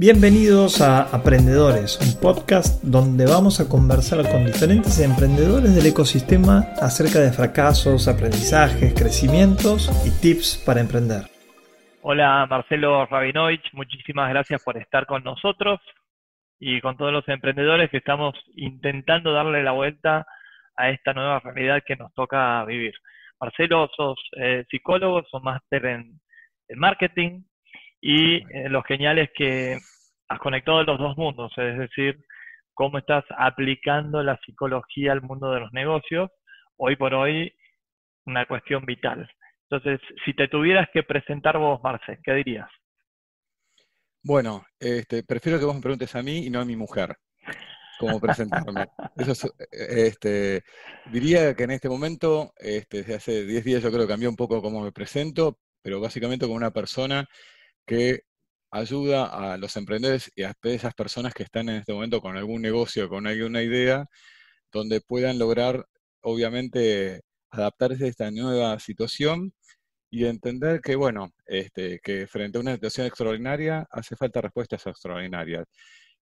Bienvenidos a Aprendedores, un podcast donde vamos a conversar con diferentes emprendedores del ecosistema acerca de fracasos, aprendizajes, crecimientos y tips para emprender. Hola Marcelo Rabinovich, muchísimas gracias por estar con nosotros y con todos los emprendedores que estamos intentando darle la vuelta a esta nueva realidad que nos toca vivir. Marcelo, sos eh, psicólogo, sos máster en, en marketing, y eh, lo genial es que has conectado los dos mundos, es decir, cómo estás aplicando la psicología al mundo de los negocios, hoy por hoy una cuestión vital. Entonces, si te tuvieras que presentar vos, Marce, ¿qué dirías? Bueno, este, prefiero que vos me preguntes a mí y no a mi mujer cómo presentarme. Eso este, diría que en este momento, este, desde hace 10 días yo creo que cambió un poco cómo me presento, pero básicamente como una persona que ayuda a los emprendedores y a esas personas que están en este momento con algún negocio, con alguna idea, donde puedan lograr, obviamente, adaptarse a esta nueva situación y entender que, bueno, este, que frente a una situación extraordinaria hace falta respuestas extraordinarias.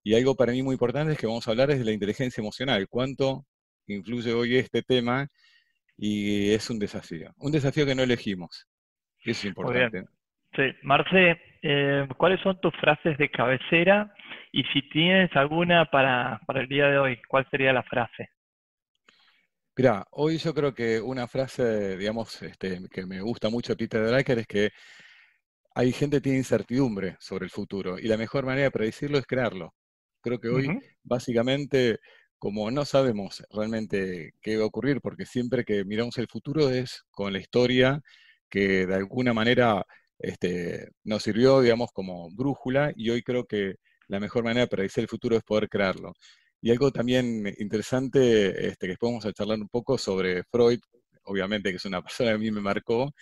Y algo para mí muy importante es que vamos a hablar es de la inteligencia emocional, cuánto influye hoy este tema y es un desafío, un desafío que no elegimos. Eso es importante. Sí, Marce, eh, ¿cuáles son tus frases de cabecera? Y si tienes alguna para, el día de hoy, ¿cuál sería la frase? Mira, hoy yo creo que una frase, digamos, este, que me gusta mucho Peter Drucker es que hay gente que tiene incertidumbre sobre el futuro y la mejor manera de predecirlo es crearlo. Creo que hoy, básicamente, como no sabemos realmente qué va a ocurrir, porque siempre que miramos el futuro es con la historia que de alguna manera este, nos sirvió, digamos, como brújula y hoy creo que la mejor manera de predecir el futuro es poder crearlo. Y algo también interesante, este, que a charlar un poco sobre Freud, obviamente que es una persona que a mí me marcó,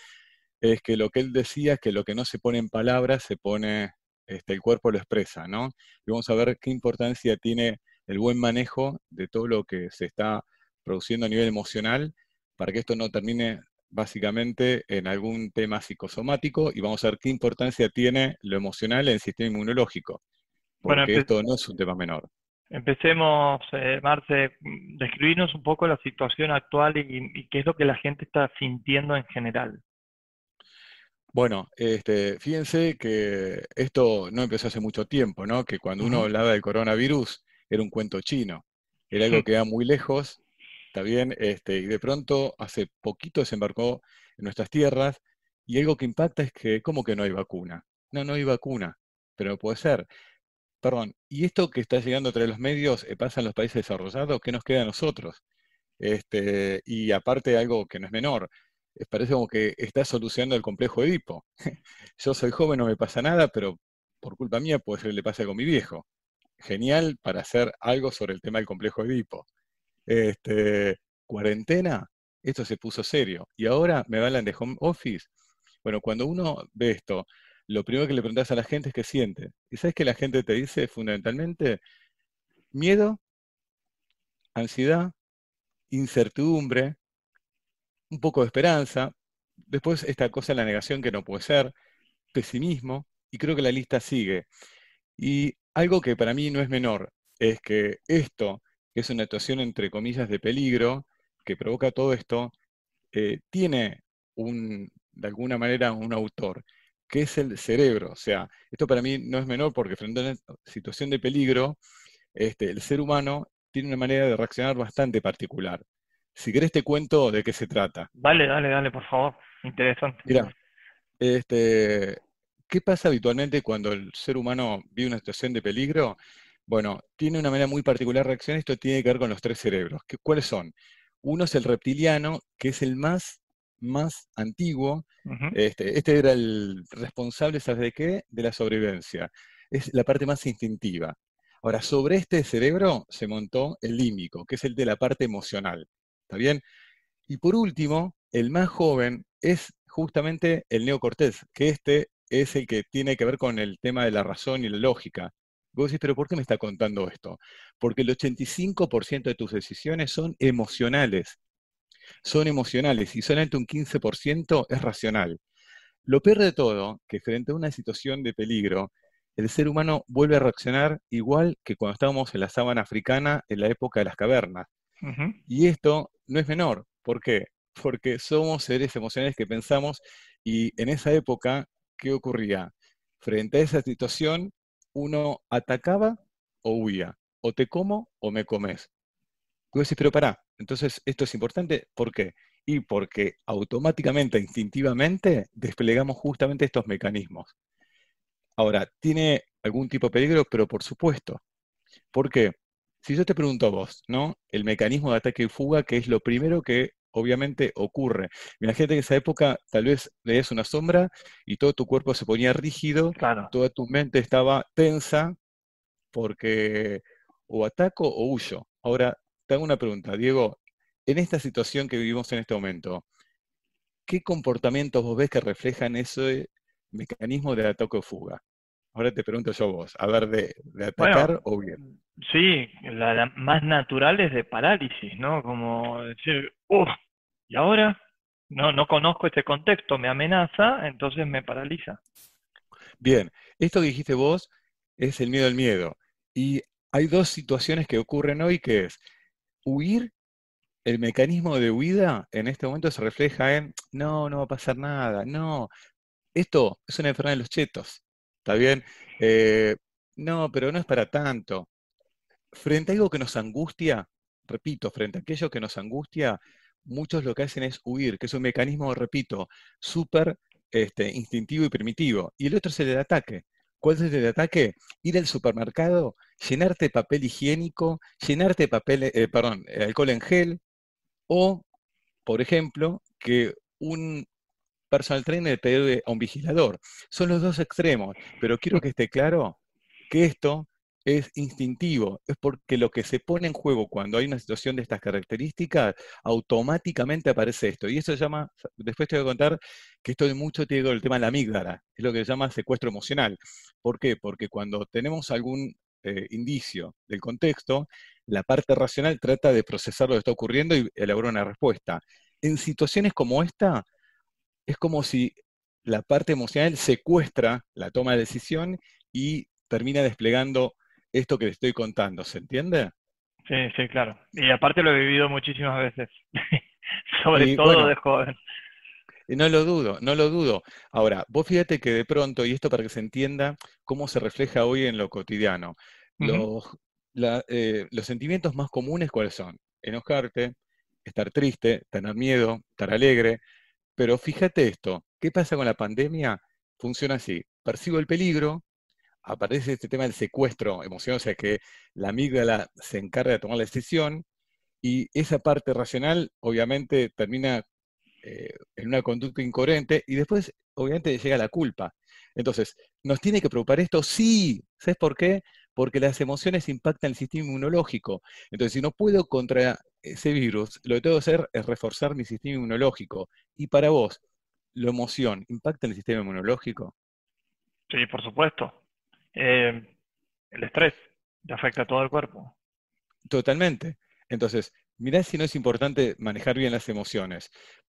es que lo que él decía es que lo que no se pone en palabras se pone, este, el cuerpo lo expresa, ¿no? Y vamos a ver qué importancia tiene el buen manejo de todo lo que se está produciendo a nivel emocional para que esto no termine básicamente en algún tema psicosomático y vamos a ver qué importancia tiene lo emocional en el sistema inmunológico, porque esto no es un tema menor. Empecemos, eh, Marce, describirnos un poco la situación actual y, qué es lo que la gente está sintiendo en general. Bueno, este, fíjense que esto no empezó hace mucho tiempo, ¿no? Que cuando uno hablaba del coronavirus era un cuento chino, era algo que era muy lejos ¿está bien? Este, y de pronto, hace poquito desembarcó en nuestras tierras, y algo que impacta es que, ¿cómo que no hay vacuna? No, no hay vacuna, pero puede ser. Perdón, ¿y esto que está llegando entre los medios eh, pasa en los países desarrollados? ¿Qué nos queda a nosotros? Este, y aparte algo que no es menor, parece como que está solucionando el complejo Edipo. Yo soy joven, no me pasa nada, pero por culpa mía puede ser que le pase con mi viejo. Genial para hacer algo sobre el tema del complejo Edipo este, cuarentena, esto se puso serio. Y ahora me hablan de home office. Bueno, cuando uno ve esto, lo primero que le preguntas a la gente es qué siente. ¿Y sabes que la gente te dice fundamentalmente? Miedo, ansiedad, incertidumbre, un poco de esperanza, después esta cosa de la negación que no puede ser, pesimismo, y creo que la lista sigue. Y algo que para mí no es menor es que esto que es una situación entre comillas de peligro que provoca todo esto, eh, tiene un, de alguna manera un autor, que es el cerebro. O sea, esto para mí no es menor porque frente a una situación de peligro, este, el ser humano tiene una manera de reaccionar bastante particular. Si querés te cuento de qué se trata. Dale, dale, dale, por favor. Interesante. Mira, este, ¿qué pasa habitualmente cuando el ser humano vive una situación de peligro? Bueno, tiene una manera muy particular de reaccionar. Esto tiene que ver con los tres cerebros. ¿Cuáles son? Uno es el reptiliano, que es el más, más antiguo. este, este, era el responsable, ¿sabes de qué? De la sobrevivencia. Es la parte más instintiva. Ahora, sobre este cerebro se montó el límbico, que es el de la parte emocional. ¿Está bien? Y por último, el más joven es justamente el neocortés, que este es el que tiene que ver con el tema de la razón y la lógica. Vos decís, pero ¿por qué me está contando esto? Porque el 85% de tus decisiones son emocionales. Son emocionales y solamente un 15% es racional. Lo peor de todo, que frente a una situación de peligro, el ser humano vuelve a reaccionar igual que cuando estábamos en la sábana africana en la época de las cavernas. Y esto no es menor. ¿Por qué? Porque somos seres emocionales que pensamos y en esa época, ¿qué ocurría? Frente a esa situación, uno atacaba o huía. O te como o me comes. Tú decís, pero pará, entonces esto es importante, ¿por qué? Y porque automáticamente, instintivamente, desplegamos justamente estos mecanismos. Ahora, ¿tiene algún tipo de peligro? Pero por supuesto. ¿Por qué? Si yo te pregunto a vos, ¿no? El mecanismo de ataque y fuga, que es lo primero que obviamente ocurre. Imagínate que en esa época tal vez veías una sombra y todo tu cuerpo se ponía rígido, toda tu mente estaba tensa porque o ataco o huyo. Ahora, te hago una pregunta, Diego, en esta situación que vivimos en este momento, ¿qué comportamientos vos ves que reflejan ese mecanismo de ataque o fuga? Ahora te pregunto yo vos, a ver, de, atacar o bien. Sí, la, más natural es de parálisis, ¿no? Como decir, uff, ¿y ahora? No, no conozco este contexto, me amenaza, entonces me paraliza. Bien, esto que dijiste vos es el miedo al miedo. Y hay dos situaciones que ocurren hoy, que es huir, el mecanismo de huida en este momento se refleja en, no, no va a pasar nada, no, esto es una enfermedad de los chetos, ¿está bien? Eh, no, pero no es para tanto. Frente a algo que nos angustia, repito, frente a aquello que nos angustia, muchos lo que hacen es huir, que es un mecanismo, repito, súper este, instintivo y primitivo. Y el otro es el ataque. ¿Cuál es el ataque? Ir al supermercado, llenarte de papel higiénico, llenarte de papel, eh, perdón, alcohol en gel, o, por ejemplo, que un personal trainer pegue a un vigilador. Son los dos extremos, pero quiero que esté claro que esto es instintivo, es porque lo que se pone en juego cuando hay una situación de estas características, automáticamente aparece esto. Y eso se llama, después te voy a contar que esto de mucho tiene el tema de la amígdala, es lo que se llama secuestro emocional. ¿Por qué? Porque cuando tenemos algún eh, indicio del contexto, la parte racional trata de procesar lo que está ocurriendo y elaborar una respuesta. En situaciones como esta, es como si la parte emocional secuestra la toma de decisión y termina desplegando esto que le estoy contando, ¿se entiende? Sí, sí, claro. Y aparte lo he vivido muchísimas veces, sobre todo de joven. No lo dudo, no lo dudo. Ahora, vos fíjate que de pronto, y esto para que se entienda cómo se refleja hoy en lo cotidiano, los, eh, los sentimientos más comunes, ¿cuáles son? Enojarte, estar triste, tener miedo, estar alegre. Pero fíjate esto, ¿qué pasa con la pandemia? Funciona así. Percibo el peligro, aparece este tema del secuestro emocional, o sea que la amígdala se encarga de tomar la decisión y esa parte racional obviamente termina eh, en una conducta incoherente y después obviamente llega la culpa. Entonces, ¿nos tiene que preocupar esto? Sí. ¿Sabes por qué? Porque las emociones impactan el sistema inmunológico. Entonces, si no puedo contra ese virus, lo que tengo que hacer es reforzar mi sistema inmunológico. Y para vos, ¿la emoción impacta en el sistema inmunológico? Sí, por supuesto. Eh, el estrés te afecta a todo el cuerpo. Totalmente. Entonces, mirá si no es importante manejar bien las emociones,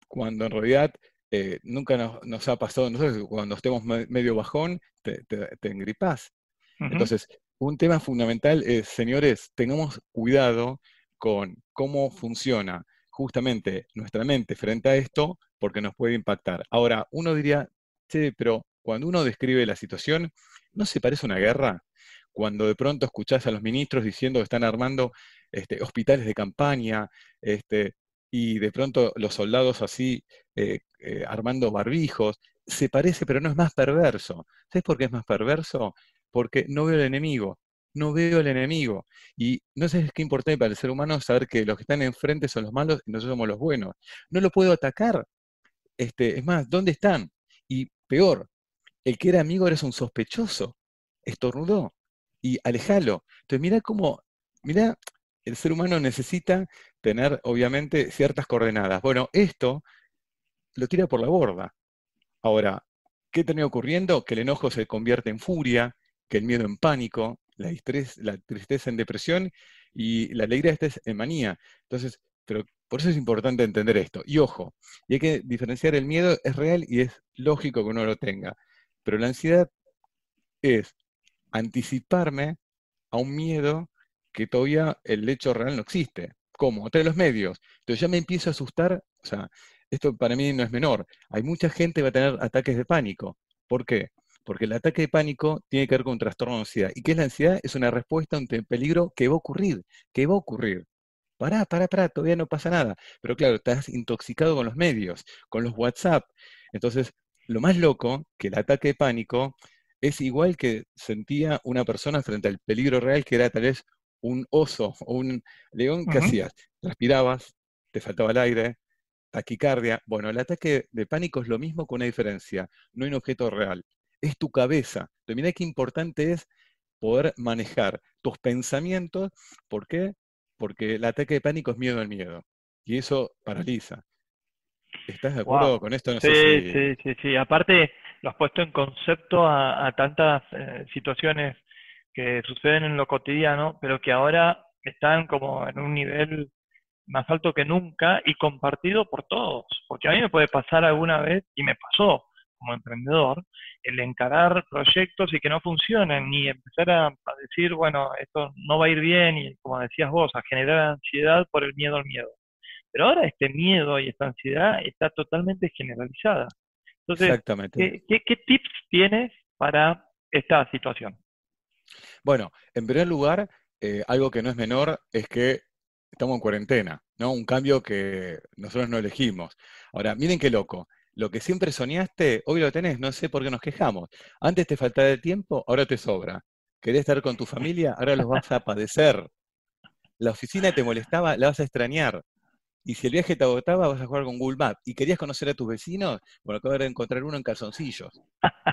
cuando en realidad eh, nunca nos, ha pasado nosotros, cuando estemos medio bajón, te, te, engripás. Entonces, un tema fundamental es, señores, tengamos cuidado con cómo funciona justamente nuestra mente frente a esto, porque nos puede impactar. Ahora, uno diría, sí, pero cuando uno describe la situación, ¿no se parece a una guerra? Cuando de pronto escuchás a los ministros diciendo que están armando este, hospitales de campaña, este, y de pronto los soldados así eh, eh, armando barbijos, se parece, pero no es más perverso. ¿Sabes por qué es más perverso? Porque no veo el enemigo, no veo el enemigo. Y no sé qué importante para el ser humano saber que los que están enfrente son los malos y nosotros somos los buenos. No lo puedo atacar. Este, es más, ¿dónde están? Y peor, el que era amigo eres un sospechoso, estornudó y alejalo. Entonces, mira cómo, mira, el ser humano necesita tener, obviamente, ciertas coordenadas. Bueno, esto lo tira por la borda. Ahora, ¿qué termina ocurriendo? Que el enojo se convierte en furia, que el miedo en pánico, la, tristeza en depresión y la alegría es en manía. Entonces, pero por eso es importante entender esto. Y ojo, y hay que diferenciar el miedo, es real y es lógico que uno lo tenga. Pero la ansiedad es anticiparme a un miedo que todavía el hecho real no existe. ¿Cómo? A de los medios. Entonces ya me empiezo a asustar, o sea, esto para mí no es menor. Hay mucha gente que va a tener ataques de pánico. ¿Por qué? Porque el ataque de pánico tiene que ver con un trastorno de ansiedad. ¿Y qué es la ansiedad? Es una respuesta ante el peligro que va a ocurrir, que va a ocurrir. Pará, pará, pará, todavía no pasa nada. Pero claro, estás intoxicado con los medios, con los WhatsApp. Entonces, lo más loco, que el ataque de pánico es igual que sentía una persona frente al peligro real, que era tal vez un oso o un león, ¿qué hacías? Respirabas, te faltaba el aire, taquicardia. Bueno, el ataque de pánico es lo mismo con una diferencia, no hay un objeto real, es tu cabeza. Pero mira qué importante es poder manejar tus pensamientos. ¿Por qué? Porque el ataque de pánico es miedo al miedo. Y eso paraliza. ¿Estás de acuerdo con esto? sí, sí, sí, sí. Aparte, lo has puesto en concepto a, tantas eh, situaciones que suceden en lo cotidiano, pero que ahora están como en un nivel más alto que nunca y compartido por todos. Porque a mí me puede pasar alguna vez, y me pasó como emprendedor, el encarar proyectos y que no funcionen, ni empezar a, decir, bueno, esto no va a ir bien, y como decías vos, a generar ansiedad por el miedo al miedo. Pero ahora este miedo y esta ansiedad está totalmente generalizada. Entonces, Exactamente. ¿qué, tips tienes para esta situación? Bueno, en primer lugar, eh, algo que no es menor es que estamos en cuarentena, ¿no? Un cambio que nosotros no elegimos. Ahora, miren qué loco. Lo que siempre soñaste, hoy lo tenés, no sé por qué nos quejamos. Antes te faltaba el tiempo, ahora te sobra. Querés estar con tu familia, ahora los vas a padecer. La oficina te molestaba, la vas a extrañar. Y si el viaje te agotaba, vas a jugar con Google Maps. Y querías conocer a tus vecinos, bueno, acabas de encontrar uno en calzoncillos.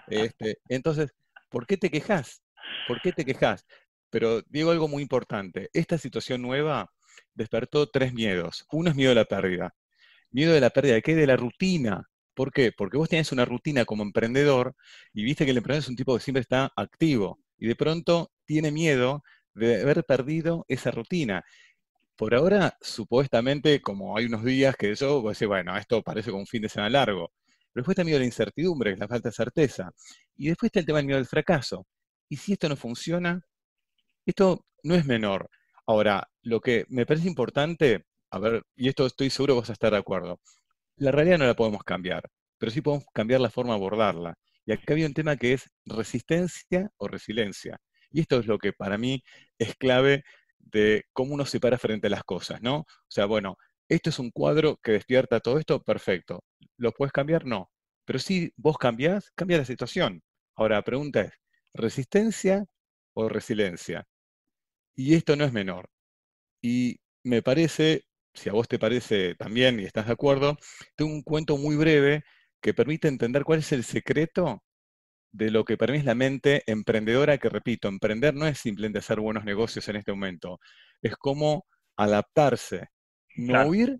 Este, entonces, ¿por qué te quejas? ¿Por qué te quejas? Pero digo algo muy importante. Esta situación nueva despertó tres miedos. Uno es miedo a la pérdida. Miedo de la pérdida de qué? De la rutina. ¿Por qué? Porque vos tenés una rutina como emprendedor y viste que el emprendedor es un tipo que siempre está activo y de pronto tiene miedo de haber perdido esa rutina. Por ahora, supuestamente, como hay unos días que eso, vos decís, bueno, esto parece como un fin de semana largo. Pero después está miedo a la incertidumbre, la falta de certeza. Y después está el tema del miedo al fracaso. ¿Y si esto no funciona? Esto no es menor. Ahora, lo que me parece importante, a ver, y esto estoy seguro que vas a estar de acuerdo, la realidad no la podemos cambiar, pero sí podemos cambiar la forma de abordarla. Y acá había un tema que es resistencia o resiliencia. Y esto es lo que para mí es clave de cómo uno se para frente a las cosas, ¿no? O sea, bueno, esto es un cuadro que despierta todo esto, perfecto. ¿Lo puedes cambiar? No. Pero si vos cambiás, cambia la situación. Ahora, la pregunta es, ¿resistencia o resiliencia? Y esto no es menor. Y me parece, si a vos te parece también y estás de acuerdo, tengo un cuento muy breve que permite entender cuál es el secreto de lo que para mí es la mente emprendedora, que repito, emprender no es simplemente hacer buenos negocios en este momento, es como adaptarse, no huir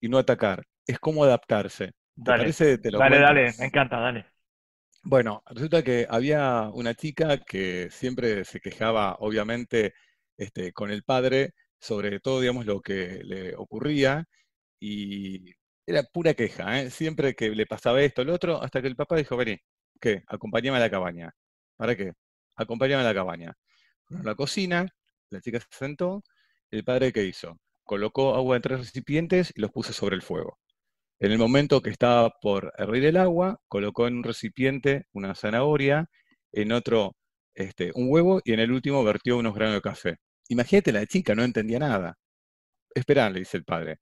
y no atacar, es como adaptarse. ¿Te dale, parece? Te lo dale, dale, me encanta, dale. Bueno, resulta que había una chica que siempre se quejaba, obviamente, este, con el padre sobre todo, digamos, lo que le ocurría y era pura queja, ¿eh? siempre que le pasaba esto, lo otro, hasta que el papá dijo, vení, ¿qué? Acompáñame a la cabaña. ¿Para qué? Acompáñame a la cabaña. En la cocina, la chica se sentó, el padre ¿qué hizo? Colocó agua en tres recipientes y los puso sobre el fuego. En el momento que estaba por hervir el agua, colocó en un recipiente una zanahoria, en otro este, un huevo y en el último vertió unos granos de café. Imagínate la chica, no entendía nada. Esperá, le dice el padre.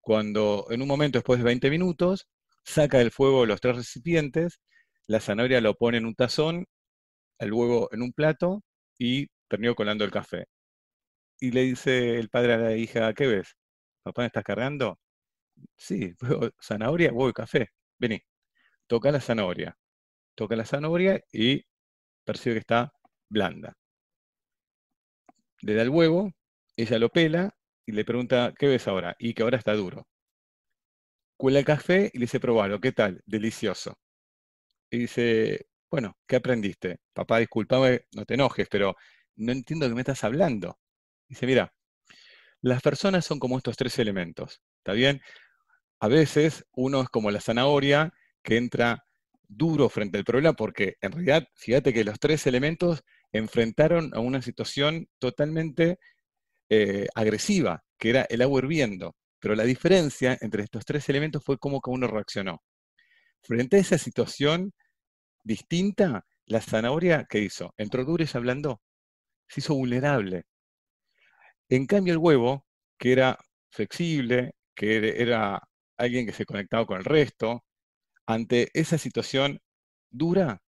Cuando en un momento después de 20 minutos, saca del fuego los tres recipientes, la zanahoria lo pone en un tazón, el huevo en un plato y terminó colando el café. Y le dice el padre a la hija, ¿qué ves? ¿Papá me estás cargando? Sí, zanahoria, huevo y café. Vení, toca la zanahoria. Toca la zanahoria y percibe que está blanda le da el huevo, ella lo pela y le pregunta, ¿qué ves ahora? Y que ahora está duro. Cuela el café y le dice, probalo, ¿qué tal? Delicioso. Y dice, bueno, ¿qué aprendiste? Papá, discúlpame, no te enojes, pero no entiendo de qué me estás hablando. Dice, mira, las personas son como estos tres elementos, ¿está bien? A veces uno es como la zanahoria que entra duro frente al problema, porque en realidad, fíjate que los tres elementos enfrentaron a una situación totalmente eh, agresiva, que era el agua hirviendo. Pero la diferencia entre estos tres elementos fue cómo cada uno reaccionó. Frente a esa situación distinta, la zanahoria, ¿qué hizo? Entró dura y se ablandó. Se hizo vulnerable. En cambio, el huevo, que era flexible, que era alguien que se conectaba con el resto, ante esa situación dura,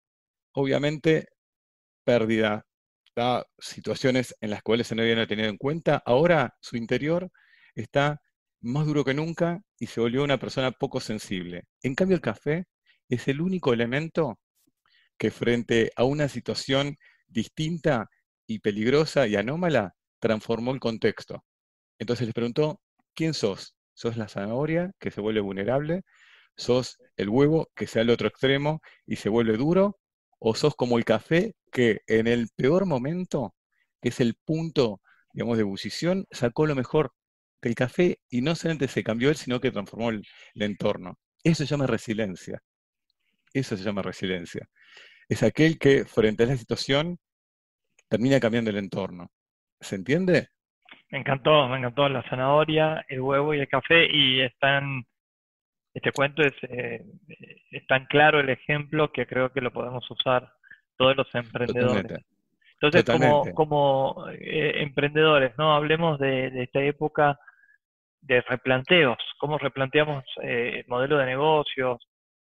obviamente pérdida, situaciones en las cuales se no habían tenido en cuenta, ahora su interior está más duro que nunca y se volvió una persona poco sensible. En cambio, el café es el único elemento que frente a una situación distinta y peligrosa y anómala, transformó el contexto. Entonces les preguntó, ¿quién sos? ¿Sos la zanahoria que se vuelve vulnerable? ¿Sos el huevo que sea al otro extremo y se vuelve duro? ¿O sos como el café que en el peor momento, que es el punto, digamos, de ebullición, sacó lo mejor del café y no solamente se cambió él, sino que transformó el, entorno? Eso se llama resiliencia. Eso se llama resiliencia. Es aquel que frente a la situación termina cambiando el entorno. ¿Se entiende? Me encantó, me encantó la zanahoria, el huevo y el café y están, este cuento es, eh, es tan claro el ejemplo que creo que lo podemos usar todos los emprendedores. Entonces, como, como eh, emprendedores, ¿no? Hablemos de, esta época de replanteos, cómo replanteamos eh, el modelo de negocios,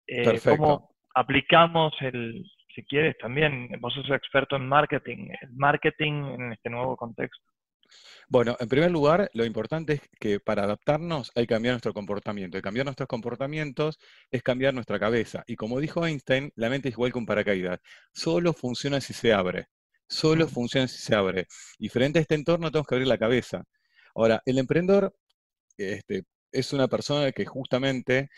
eh, cómo aplicamos el, si quieres también, vos sos experto en marketing, el marketing en este nuevo contexto. Bueno, en primer lugar, lo importante es que para adaptarnos hay que cambiar nuestro comportamiento. Y cambiar nuestros comportamientos es cambiar nuestra cabeza. Y como dijo Einstein, la mente es igual que un paracaídas. Solo funciona si se abre. Solo funciona si se abre. Y frente a este entorno tenemos que abrir la cabeza. Ahora, el emprendedor este, es una persona que justamente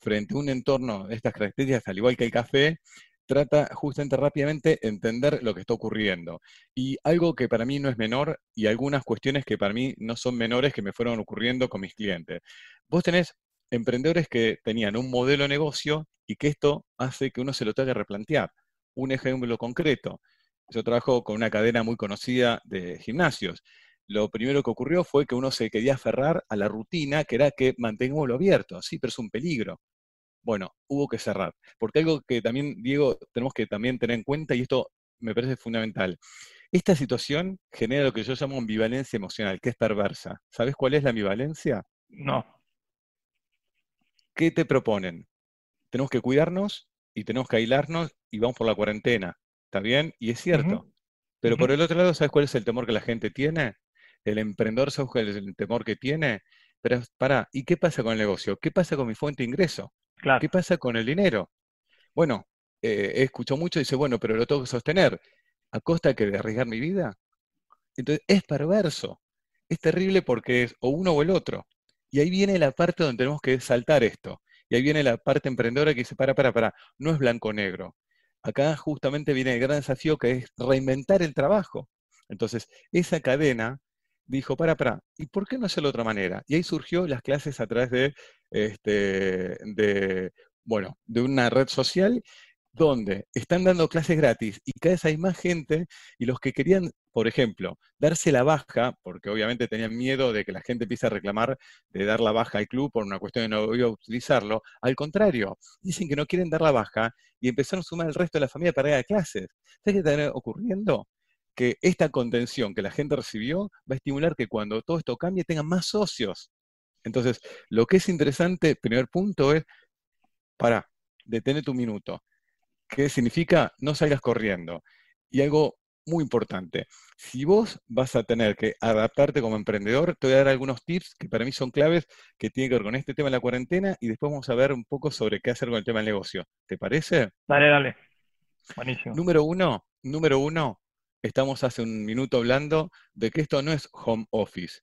frente a un entorno de estas características, al igual que el café, trata justamente rápidamente entender lo que está ocurriendo. Y algo que para mí no es menor y algunas cuestiones que para mí no son menores que me fueron ocurriendo con mis clientes. Vos tenés emprendedores que tenían un modelo de negocio y que esto hace que uno se lo tenga que replantear. Un ejemplo concreto. Yo trabajo con una cadena muy conocida de gimnasios. Lo primero que ocurrió fue que uno se quería aferrar a la rutina, que era que mantengámoslo abierto. Sí, pero es un peligro. Bueno, hubo que cerrar. Porque algo que también, Diego, tenemos que también tener en cuenta, y esto me parece fundamental, esta situación genera lo que yo llamo ambivalencia emocional, que es perversa. ¿Sabes cuál es la ambivalencia? No. ¿Qué te proponen? Tenemos que cuidarnos y tenemos que aislarnos y vamos por la cuarentena. ¿Está bien? Y es cierto. Pero por el otro lado, ¿sabes cuál es el temor que la gente tiene? El emprendedor, ¿sabes cuál es el temor que tiene? Pero para, ¿y qué pasa con el negocio? ¿Qué pasa con mi fuente de ingreso? ¿Qué pasa con el dinero? Bueno, eh, he escuchado mucho y dice, bueno, pero lo tengo que sostener. ¿A costa que de arriesgar mi vida? Entonces, es perverso. Es terrible porque es o uno o el otro. Y ahí viene la parte donde tenemos que saltar esto. Y ahí viene la parte emprendedora que dice, para, para, para, no es blanco-negro. Acá justamente viene el gran desafío que es reinventar el trabajo. Entonces, esa cadena dijo, para, para, ¿y por qué no hacerlo de otra manera? Y ahí surgió las clases a través de, este, de, bueno, de una red social donde están dando clases gratis y cada vez hay más gente y los que querían, por ejemplo, darse la baja, porque obviamente tenían miedo de que la gente empiece a reclamar de dar la baja al club por una cuestión de no iba a utilizarlo, al contrario, dicen que no quieren dar la baja y empezaron a sumar el resto de la familia para ir a clases. ¿Sabes qué está ocurriendo? Que esta contención que la gente recibió va a estimular que cuando todo esto cambie tengan más socios. Entonces, lo que es interesante, primer punto es, para, detene tu minuto. ¿Qué significa? No salgas corriendo. Y algo muy importante, si vos vas a tener que adaptarte como emprendedor, te voy a dar algunos tips que para mí son claves que tienen que ver con este tema de la cuarentena y después vamos a ver un poco sobre qué hacer con el tema del negocio. ¿Te parece? Dale, dale. Buenísimo. Número uno, número uno, estamos hace un minuto hablando de que esto no es home office.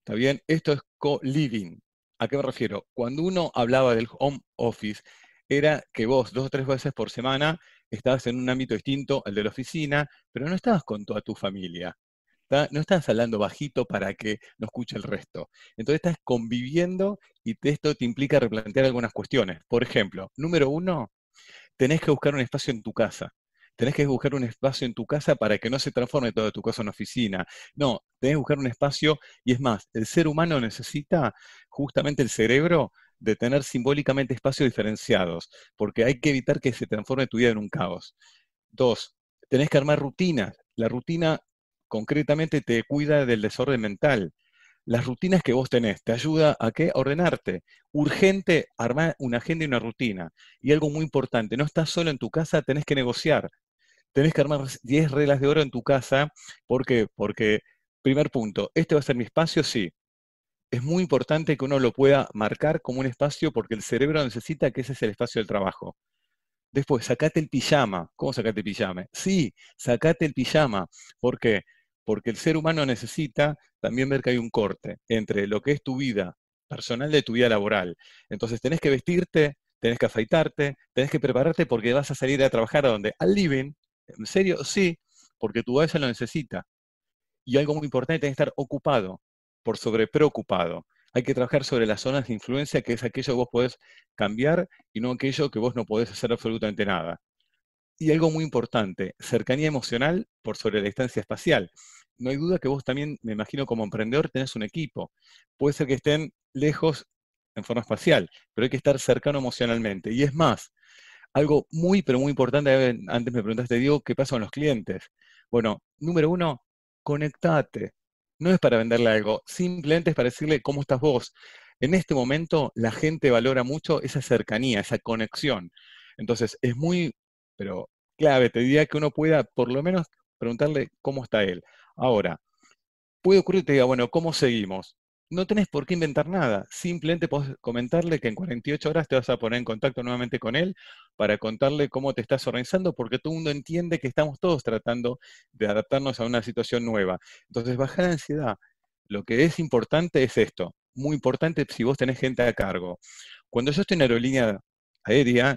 ¿Está bien? Esto es co-living. ¿A qué me refiero? Cuando uno hablaba del home office, era que vos dos o tres veces por semana estabas en un ámbito distinto al de la oficina, pero no estabas con toda tu familia. No estás hablando bajito para que no escuche el resto. Entonces estás conviviendo y esto te implica replantear algunas cuestiones. Por ejemplo, número uno, tenés que buscar un espacio en tu casa tenés que buscar un espacio en tu casa para que no se transforme toda tu casa en oficina. No, tenés que buscar un espacio y es más, el ser humano necesita justamente el cerebro de tener simbólicamente espacios diferenciados, porque hay que evitar que se transforme tu vida en un caos. Dos, tenés que armar rutinas. La rutina concretamente te cuida del desorden mental. Las rutinas que vos tenés te ayuda a qué? ordenarte. Urgente, armar una agenda y una rutina. Y algo muy importante, no estás solo en tu casa, tenés que negociar. Tenés que armar 10 reglas de oro en tu casa. ¿Por qué? Porque, primer punto, ¿este va a ser mi espacio? Sí es muy importante que uno lo pueda marcar como un espacio porque el cerebro necesita que ese es el espacio del trabajo. Después, sacate el pijama. ¿Cómo sacate el pijama? Sí, sacate el pijama. ¿Por qué? Porque el ser humano necesita también ver que hay un corte entre lo que es tu vida personal de tu vida laboral. Entonces tenés que vestirte, tenés que afeitarte, tenés que prepararte porque vas a salir a trabajar a donde? Al living. ¿En serio? Sí, porque tu cabeza lo necesita. Y algo muy importante, que estar ocupado por sobre preocupado. Hay que trabajar sobre las zonas de influencia, que es aquello que vos podés cambiar y no aquello que vos no podés hacer absolutamente nada. Y algo muy importante, cercanía emocional por sobre la distancia espacial. No hay duda que vos también, me imagino, como emprendedor tenés un equipo. Puede ser que estén lejos en forma espacial, pero hay que estar cercano emocionalmente. Y es más, algo muy, pero muy importante, antes me preguntaste, Diego, ¿qué pasa con los clientes? Bueno, número uno, conectate no es para venderle algo, simplemente es para decirle cómo estás vos. En este momento la gente valora mucho esa cercanía, esa conexión. Entonces es muy, pero clave, te diría que uno pueda por lo menos preguntarle cómo está él. Ahora, puede ocurrir que te diga, bueno, ¿cómo seguimos? No tenés por qué inventar nada, simplemente podés comentarle que en 48 horas te vas a poner en contacto nuevamente con él para contarle cómo te estás organizando, porque todo el mundo entiende que estamos todos tratando de adaptarnos a una situación nueva. Entonces, bajar la ansiedad. Lo que es importante es esto, muy importante si vos tenés gente a cargo. Cuando yo estoy en aerolínea aérea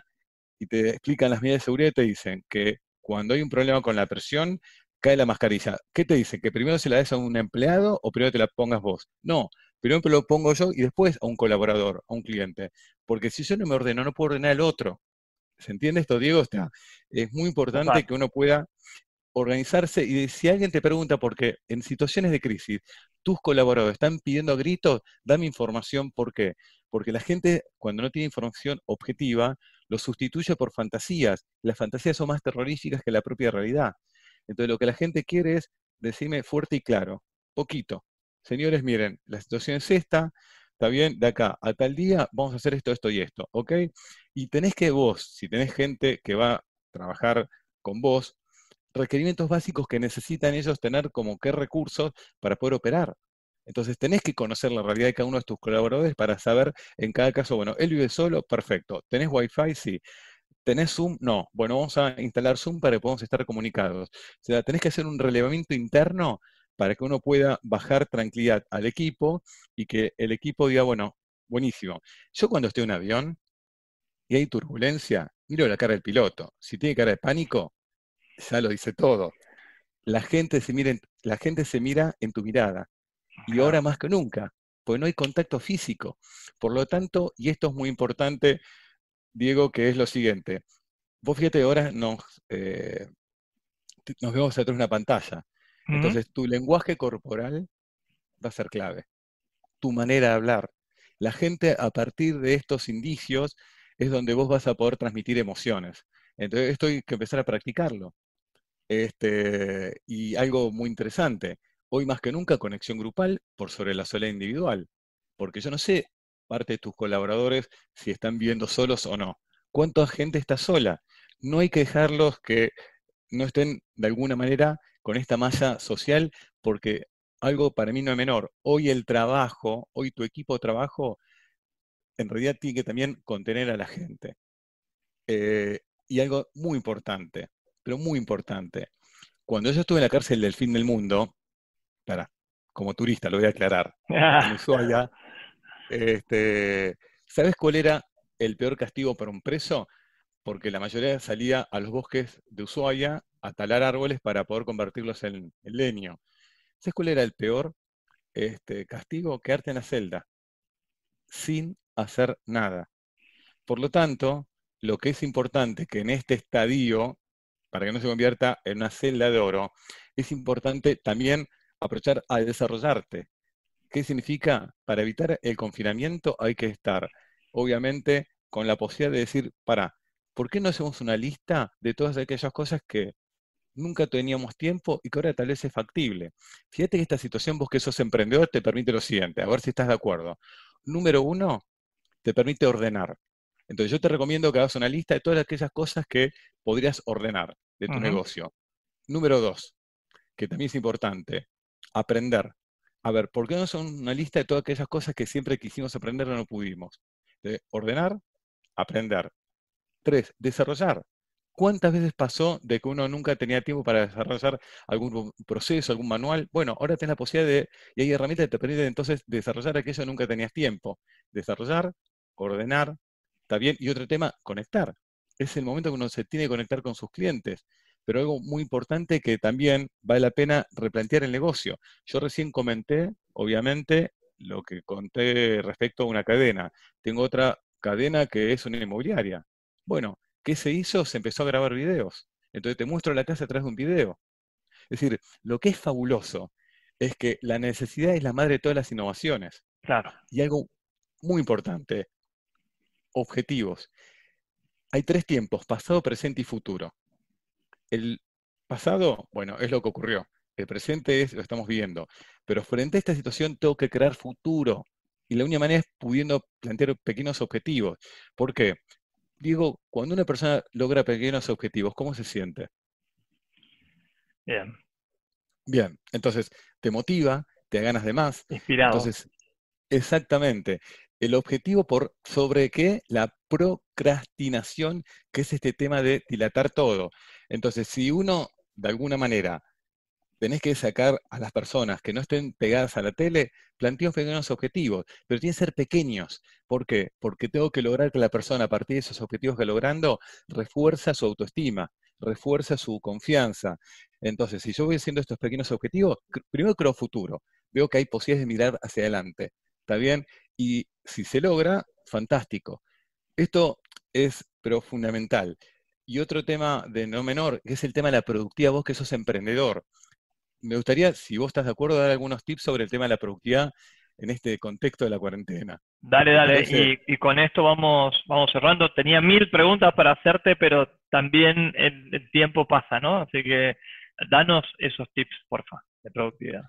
y te explican las medidas de seguridad, te dicen que cuando hay un problema con la presión, cae la mascarilla. ¿Qué te dicen? ¿Que primero se la des a un empleado o primero te la pongas vos? No, primero lo pongo yo y después a un colaborador, a un cliente. Porque si yo no me ordeno, no puedo ordenar al otro. ¿Se entiende esto, Diego? es muy importante que uno pueda organizarse y si alguien te pregunta por qué en situaciones de crisis tus colaboradores están pidiendo a gritos, dame información, ¿por qué? Porque la gente cuando no tiene información objetiva lo sustituye por fantasías. Las fantasías son más terroríficas que la propia realidad. Entonces lo que la gente quiere es decirme fuerte y claro, poquito. Señores, miren, la situación es esta, está bien, de acá a tal día vamos a hacer esto, esto y esto, ¿ok? Y tenés que vos, si tenés gente que va a trabajar con vos, requerimientos básicos que necesitan ellos tener como qué recursos para poder operar. Entonces tenés que conocer la realidad de cada uno de tus colaboradores para saber en cada caso, bueno, él vive solo, perfecto. ¿Tenés Wi-Fi? Sí. ¿Tenés Zoom? No. Bueno, vamos a instalar Zoom para que podamos estar comunicados. O sea, tenés que hacer un relevamiento interno para que uno pueda bajar tranquilidad al equipo y que el equipo diga, bueno, buenísimo. Yo cuando estoy en un avión y hay turbulencia, miro la cara del piloto. Si tiene cara de pánico, ya lo dice todo. La gente se mira en, la gente se mira en tu mirada. Y ahora más que nunca, porque no hay contacto físico. Por lo tanto, y esto es muy importante, Diego, que es lo siguiente. Vos fíjate, ahora nos, eh, nos vemos atrás de una pantalla. Entonces, tu lenguaje corporal va a ser clave. Tu manera de hablar. La gente, a partir de estos indicios, es donde vos vas a poder transmitir emociones. Entonces, esto hay que empezar a practicarlo. Este, y algo muy interesante, hoy más que nunca conexión grupal por sobre la soledad individual. Porque yo no sé parte de tus colaboradores si están viviendo solos o no. ¿Cuánta gente está sola? No hay que dejarlos que no estén de alguna manera con esta masa social, porque algo para mí no es menor. Hoy el trabajo, hoy tu equipo de trabajo, en realidad tiene que también contener a la gente. Eh, y algo muy importante, pero muy importante. Cuando yo estuve en la cárcel del fin del mundo, para, como turista, lo voy a aclarar, en Ushuaia, este, ¿Sabes cuál era el peor castigo para un preso? Porque la mayoría salía a los bosques de Ushuaia a talar árboles para poder convertirlos en, leño. ¿Sabes cuál era el peor este, castigo? Quedarte en la celda, sin hacer nada. Por lo tanto, lo que es importante que en este estadio para que no se convierta en una celda de oro, es importante también aprovechar a desarrollarte. ¿Qué significa? Para evitar el confinamiento hay que estar, obviamente, con la posibilidad de decir, para, ¿por qué no hacemos una lista de todas aquellas cosas que nunca teníamos tiempo y que ahora tal vez es factible? Fíjate que esta situación, vos que sos emprendedor, te permite lo siguiente, a ver si estás de acuerdo. Número uno, te permite ordenar. Entonces yo te recomiendo que hagas una lista de todas aquellas cosas que podrías ordenar de tu negocio. Número dos, que también es importante, aprender. A ver, ¿por qué no son una lista de todas aquellas cosas que siempre quisimos aprender y no pudimos? ordenar, aprender. Tres, desarrollar. ¿Cuántas veces pasó de que uno nunca tenía tiempo para desarrollar algún proceso, algún manual? Bueno, ahora tienes la posibilidad de, y hay herramientas que te permiten entonces desarrollar aquello que nunca tenías tiempo. Desarrollar, ordenar, ¿está bien? Y otro tema, conectar. Es el momento que uno se tiene que conectar con sus clientes pero algo muy importante que también vale la pena replantear el negocio. Yo recién comenté, obviamente, lo que conté respecto a una cadena. Tengo otra cadena que es una inmobiliaria. Bueno, ¿qué se hizo? Se empezó a grabar videos. Entonces te muestro la casa atrás de un video. Es decir, lo que es fabuloso es que la necesidad es la madre de todas las innovaciones. Claro. Y algo muy importante, objetivos. Hay tres tiempos, pasado, presente y futuro. El pasado, bueno, es lo que ocurrió. El presente es lo estamos viendo. Pero frente a esta situación tengo que crear futuro. Y la única manera es pudiendo plantear pequeños objetivos. ¿Por qué? Digo, cuando una persona logra pequeños objetivos, ¿cómo se siente? Bien. Bien, entonces te motiva, te da ganas de más. Inspirado. Entonces, exactamente. El objetivo por sobre qué? La procrastinación, que es este tema de dilatar todo. Entonces, si uno, de alguna manera, tenés que sacar a las personas que no estén pegadas a la tele, plantea pequeños objetivos, pero tienen que ser pequeños. ¿Por qué? Porque tengo que lograr que la persona, a partir de esos objetivos que logrando, refuerza su autoestima, refuerza su confianza. Entonces, si yo voy haciendo estos pequeños objetivos, primero creo futuro, veo que hay posibilidades de mirar hacia adelante. ¿Está bien? Y si se logra, fantástico. Esto es, pero fundamental. Y otro tema de no menor, que es el tema de la productividad, vos que sos emprendedor. Me gustaría, si vos estás de acuerdo, dar algunos tips sobre el tema de la productividad en este contexto de la cuarentena. Dale, dale, y, con esto vamos, vamos cerrando. Tenía mil preguntas para hacerte, pero también el, tiempo pasa, ¿no? Así que danos esos tips, porfa, de productividad.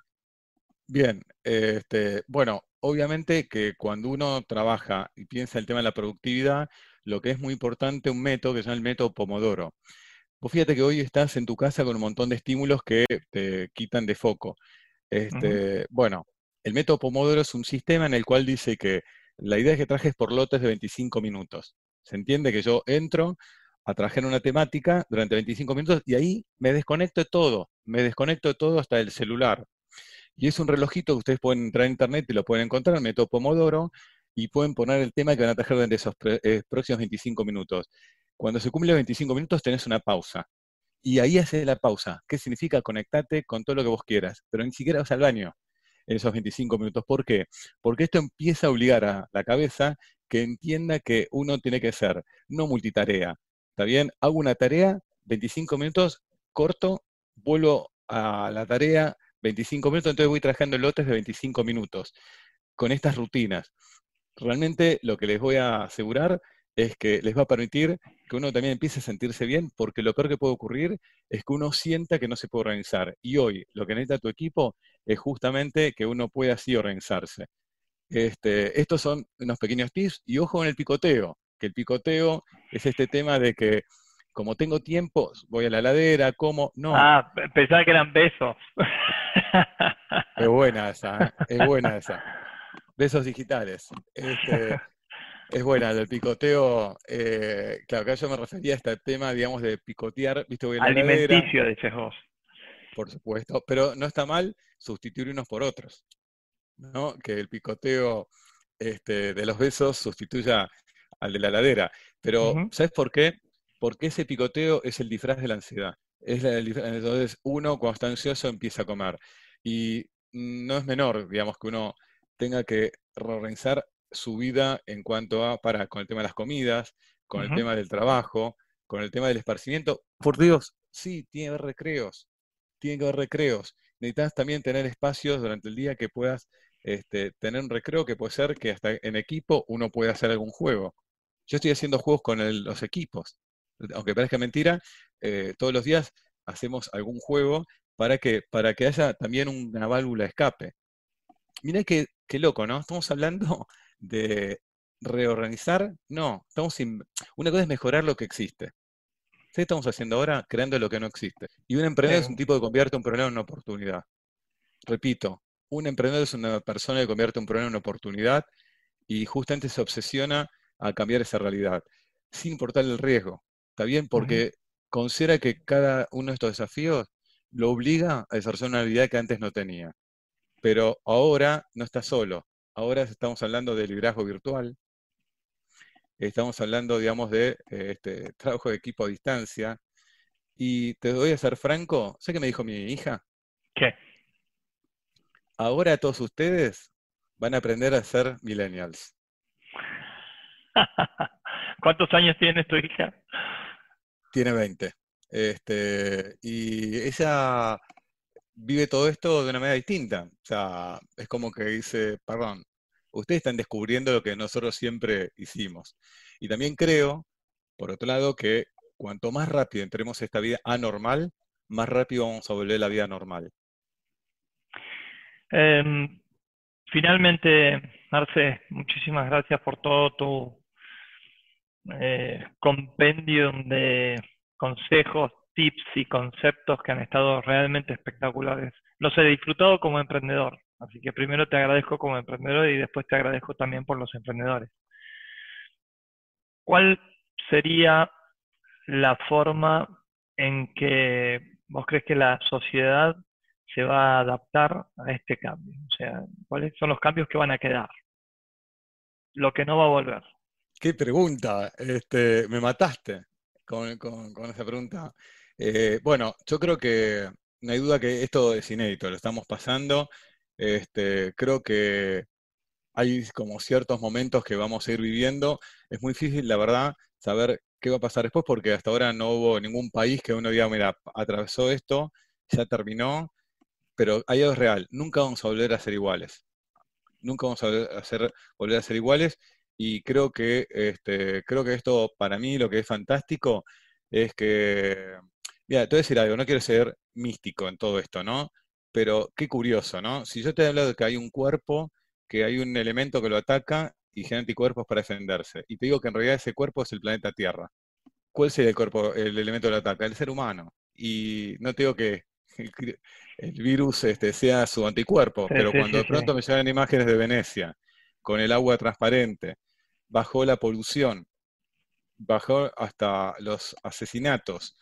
Bien, este, bueno, obviamente que cuando uno trabaja y piensa el tema de la productividad, lo que es muy importante, un método que se llama el método Pomodoro. Vos fíjate que hoy estás en tu casa con un montón de estímulos que te quitan de foco. Este, Bueno, el método Pomodoro es un sistema en el cual dice que la idea es que trajes por lotes de 25 minutos. Se entiende que yo entro a trabajar en una temática durante 25 minutos y ahí me desconecto de todo, me desconecto de todo hasta el celular. Y es un relojito que ustedes pueden entrar a internet y lo pueden encontrar, el método Pomodoro, y pueden poner el tema que van a trabajar durante esos eh, próximos 25 minutos. Cuando se cumplen 25 minutos tenés una pausa. Y ahí hace la pausa. ¿Qué significa? Conectarte con todo lo que vos quieras, pero ni siquiera vas al baño en esos 25 minutos. ¿Por qué? Porque esto empieza a obligar a la cabeza que entienda que uno tiene que ser no multitarea. ¿Está bien? Hago una tarea, 25 minutos, corto, vuelvo a la tarea, 25 minutos, entonces voy trabajando lotes de 25 minutos con estas rutinas realmente lo que les voy a asegurar es que les va a permitir que uno también empiece a sentirse bien, porque lo peor que puede ocurrir es que uno sienta que no se puede organizar. Y hoy lo que necesita tu equipo es justamente que uno pueda así organizarse. Este, estos son unos pequeños tips y ojo con el picoteo, que el picoteo es este tema de que como tengo tiempo, voy a la ladera, como, no. Ah, pensaba que eran besos. Es buena esa, ¿eh? es buena esa. Besos digitales. Este, es buena, el picoteo. Eh, claro, acá yo me refería a este tema, digamos, de picotear, ¿viste? Voy Alimenticio, dices vos. Por supuesto, pero no está mal sustituir unos por otros. ¿no? Que el picoteo este, de los besos sustituya al de la ladera. Pero, ¿sabes por qué? Porque ese picoteo es el disfraz de la ansiedad. Es entonces, uno cuando está ansioso empieza a comer. Y no es menor, digamos, que uno tenga que reorganizar su vida en cuanto a, para, con el tema de las comidas, con el tema del trabajo, con el tema del esparcimiento. Por Dios, Sí, tiene que haber recreos, tiene que haber recreos. Necesitas también tener espacios durante el día que puedas este, tener un recreo que puede ser que hasta en equipo uno pueda hacer algún juego. Yo estoy haciendo juegos con los equipos. Aunque parezca mentira, eh, todos los días hacemos algún juego para que, para que haya también una válvula de escape. Mira qué, qué loco, ¿no? Estamos hablando de reorganizar. No, estamos una cosa es mejorar lo que existe. ¿Qué estamos haciendo ahora? Creando lo que no existe. Y un emprendedor es un tipo que convierte un problema en una oportunidad. Repito, un emprendedor es una persona que convierte un problema en una oportunidad y justamente se obsesiona a cambiar esa realidad, sin importar el riesgo. ¿Está bien? Porque considera que cada uno de estos desafíos lo obliga a desarrollar una habilidad que antes no tenía. Pero ahora no está solo. Ahora estamos hablando de liderazgo virtual. Estamos hablando, digamos, de este, trabajo de equipo a distancia. Y te voy a ser franco, ¿sé qué me dijo mi hija? ¿Qué? Ahora todos ustedes van a aprender a ser millennials. ¿Cuántos años tiene tu hija? Tiene 20. Este, y ella vive todo esto de una manera distinta. O sea, es como que dice, perdón, ustedes están descubriendo lo que nosotros siempre hicimos. Y también creo, por otro lado, que cuanto más rápido entremos a esta vida anormal, más rápido vamos a volver a la vida normal. Em, finalmente, Marce, muchísimas gracias por todo tu eh, compendium de consejos, tips y conceptos que han estado realmente espectaculares. Los he disfrutado como emprendedor, así que primero te agradezco como emprendedor y después te agradezco también por los emprendedores. ¿Cuál sería la forma en que vos crees que la sociedad se va a adaptar a este cambio? O sea, ¿cuáles son los cambios que van a quedar? Lo que no va a volver. Qué pregunta, este, me mataste con, esa pregunta. Eh, bueno, yo creo que no hay duda que esto es inédito, lo estamos pasando. Este, creo que hay como ciertos momentos que vamos a ir viviendo. Es muy difícil, la verdad, saber qué va a pasar después, porque hasta ahora no hubo ningún país que uno diga, mira, atravesó esto, ya terminó, pero hay algo real, nunca vamos a volver a ser iguales. Nunca vamos a volver a ser iguales y creo que, este, creo que esto, para mí, lo que es fantástico es que, mira, te voy a decir algo, no quiero ser místico en todo esto, ¿no? Pero qué curioso, ¿no? Si yo te he hablado de que hay un cuerpo, que hay un elemento que lo ataca y genera anticuerpos para defenderse, y te digo que en realidad ese cuerpo es el planeta Tierra. ¿Cuál sería el cuerpo, el elemento que lo ataca? El ser humano. Y no te digo que el virus este, sea su anticuerpo, pero cuando de pronto me llegan imágenes de Venecia, con el agua transparente, bajó la polución, bajó hasta los asesinatos.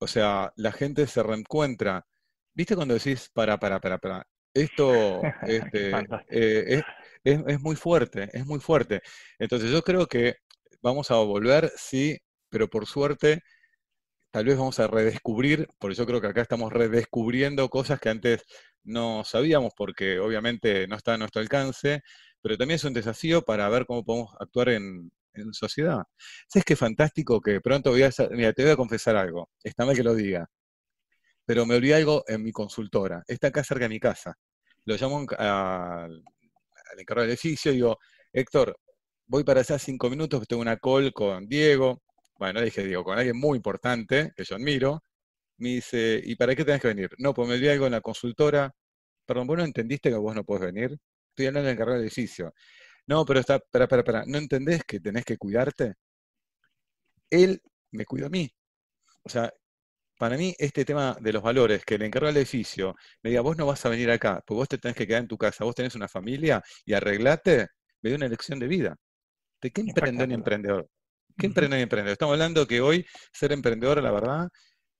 O sea, la gente se reencuentra. ¿Viste cuando decís, para, para, para, para? Esto este, eh, es, es, muy fuerte, es muy fuerte. Entonces yo creo que vamos a volver, sí, pero por suerte, tal vez vamos a redescubrir, por eso creo que acá estamos redescubriendo cosas que antes no sabíamos, porque obviamente no está a nuestro alcance, pero también es un desafío para ver cómo podemos actuar en, sociedad. ¿Sabes qué fantástico que pronto voy a mira, te voy a confesar algo, está mal que lo diga, pero me olvidé algo en mi consultora, está acá cerca de mi casa. Lo llamo al, encargado del edificio y digo, Héctor, voy para allá cinco minutos, tengo una call con Diego, bueno, dije Diego, con alguien muy importante, que yo admiro, me dice, ¿y para qué tenés que venir? No, pues me olvidé algo en la consultora, perdón, ¿vos no entendiste que vos no podés venir? estoy hablando del encargado del edificio. No, pero está, espera, espera, espera, ¿no entendés que tenés que cuidarte? Él me cuida a mí. O sea, para mí este tema de los valores, que el encargado del edificio me diga, vos no vas a venir acá, porque vos te tenés que quedar en tu casa, vos tenés una familia y arreglate, me dio una elección de vida. ¿De qué emprendedor y emprendedor? ¿Qué emprendedor y emprendedor? Estamos hablando que hoy ser emprendedor, la verdad,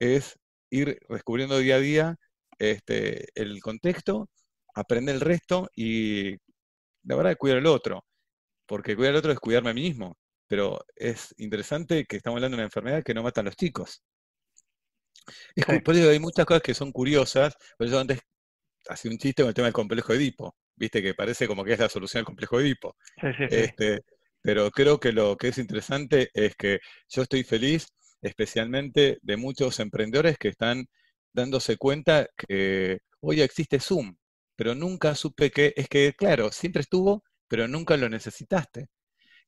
es ir descubriendo día a día este, el contexto aprender el resto y la verdad cuidar al otro, porque cuidar al otro es cuidarme a mí mismo, pero es interesante que estamos hablando de una enfermedad que no mata a los chicos. Es Por eso hay muchas cosas que son curiosas, por eso antes hacía un chiste con el tema del complejo Edipo, viste que parece como que es la solución al complejo Edipo. Sí, este, pero creo que lo que es interesante es que yo estoy feliz especialmente de muchos emprendedores que están dándose cuenta que hoy existe Zoom, pero nunca supe que, es que, claro, siempre estuvo, pero nunca lo necesitaste.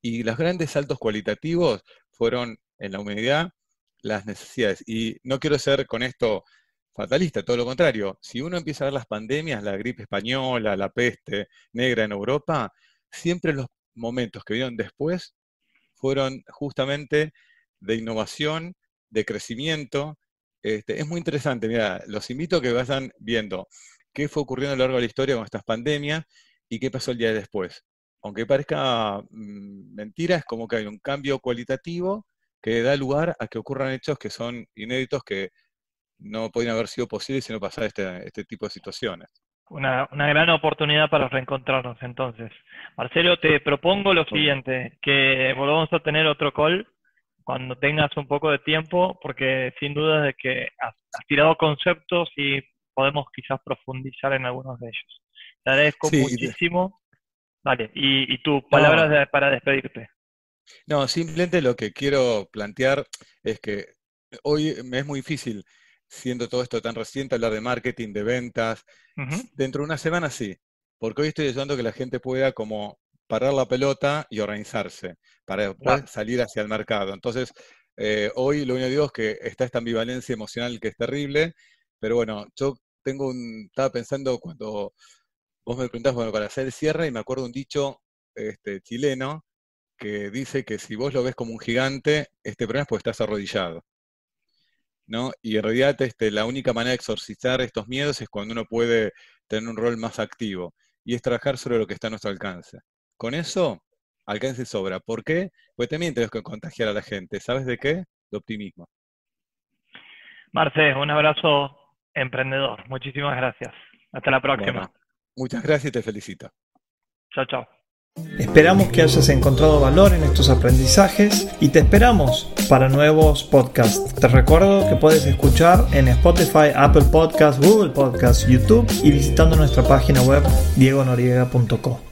Y los grandes saltos cualitativos fueron en la humanidad las necesidades. Y no quiero ser con esto fatalista, todo lo contrario. Si uno empieza a ver las pandemias, la gripe española, la peste negra en Europa, siempre los momentos que vinieron después fueron justamente de innovación, de crecimiento. Este, es muy interesante, mira, los invito a que vayan viendo qué fue ocurriendo a lo largo de la historia con estas pandemias y qué pasó el día después. Aunque parezca mm, mentira, es como que hay un cambio cualitativo que da lugar a que ocurran hechos que son inéditos, que no podrían haber sido posibles si no pasara este, este tipo de situaciones. Una, una, gran oportunidad para reencontrarnos entonces. Marcelo, te propongo lo siguiente, que volvamos a tener otro call cuando tengas un poco de tiempo, porque sin duda de que has, tirado conceptos y podemos quizás profundizar en algunos de ellos. Te agradezco muchísimo. Vale, y, y tus palabras para despedirte. No, simplemente lo que quiero plantear es que hoy me es muy difícil siendo todo esto tan reciente, hablar de marketing, de ventas. Dentro de una semana sí, porque hoy estoy ayudando a que la gente pueda como parar la pelota y organizarse para salir hacia el mercado. Entonces, eh, hoy lo único que digo es que está esta ambivalencia emocional que es terrible, pero bueno, yo tengo un, estaba pensando cuando vos me preguntás, bueno, para hacer el cierre, y me acuerdo un dicho este, chileno que dice que si vos lo ves como un gigante, este problema es porque estás arrodillado. Y en realidad este, la única manera de exorcizar estos miedos es cuando uno puede tener un rol más activo y es trabajar sobre lo que está a nuestro alcance. Con eso, alcance sobra. ¿Por qué? Pues también tenemos que contagiar a la gente. ¿Sabes de qué? De optimismo. Marce, un abrazo emprendedor. Muchísimas gracias. Hasta la próxima. muchas gracias y te felicito. Chao, chao. Esperamos que hayas encontrado valor en estos aprendizajes y te esperamos para nuevos podcasts. Te recuerdo que puedes escuchar en Spotify, Apple Podcasts, Google Podcasts, YouTube y visitando nuestra página web diegonoriega.co.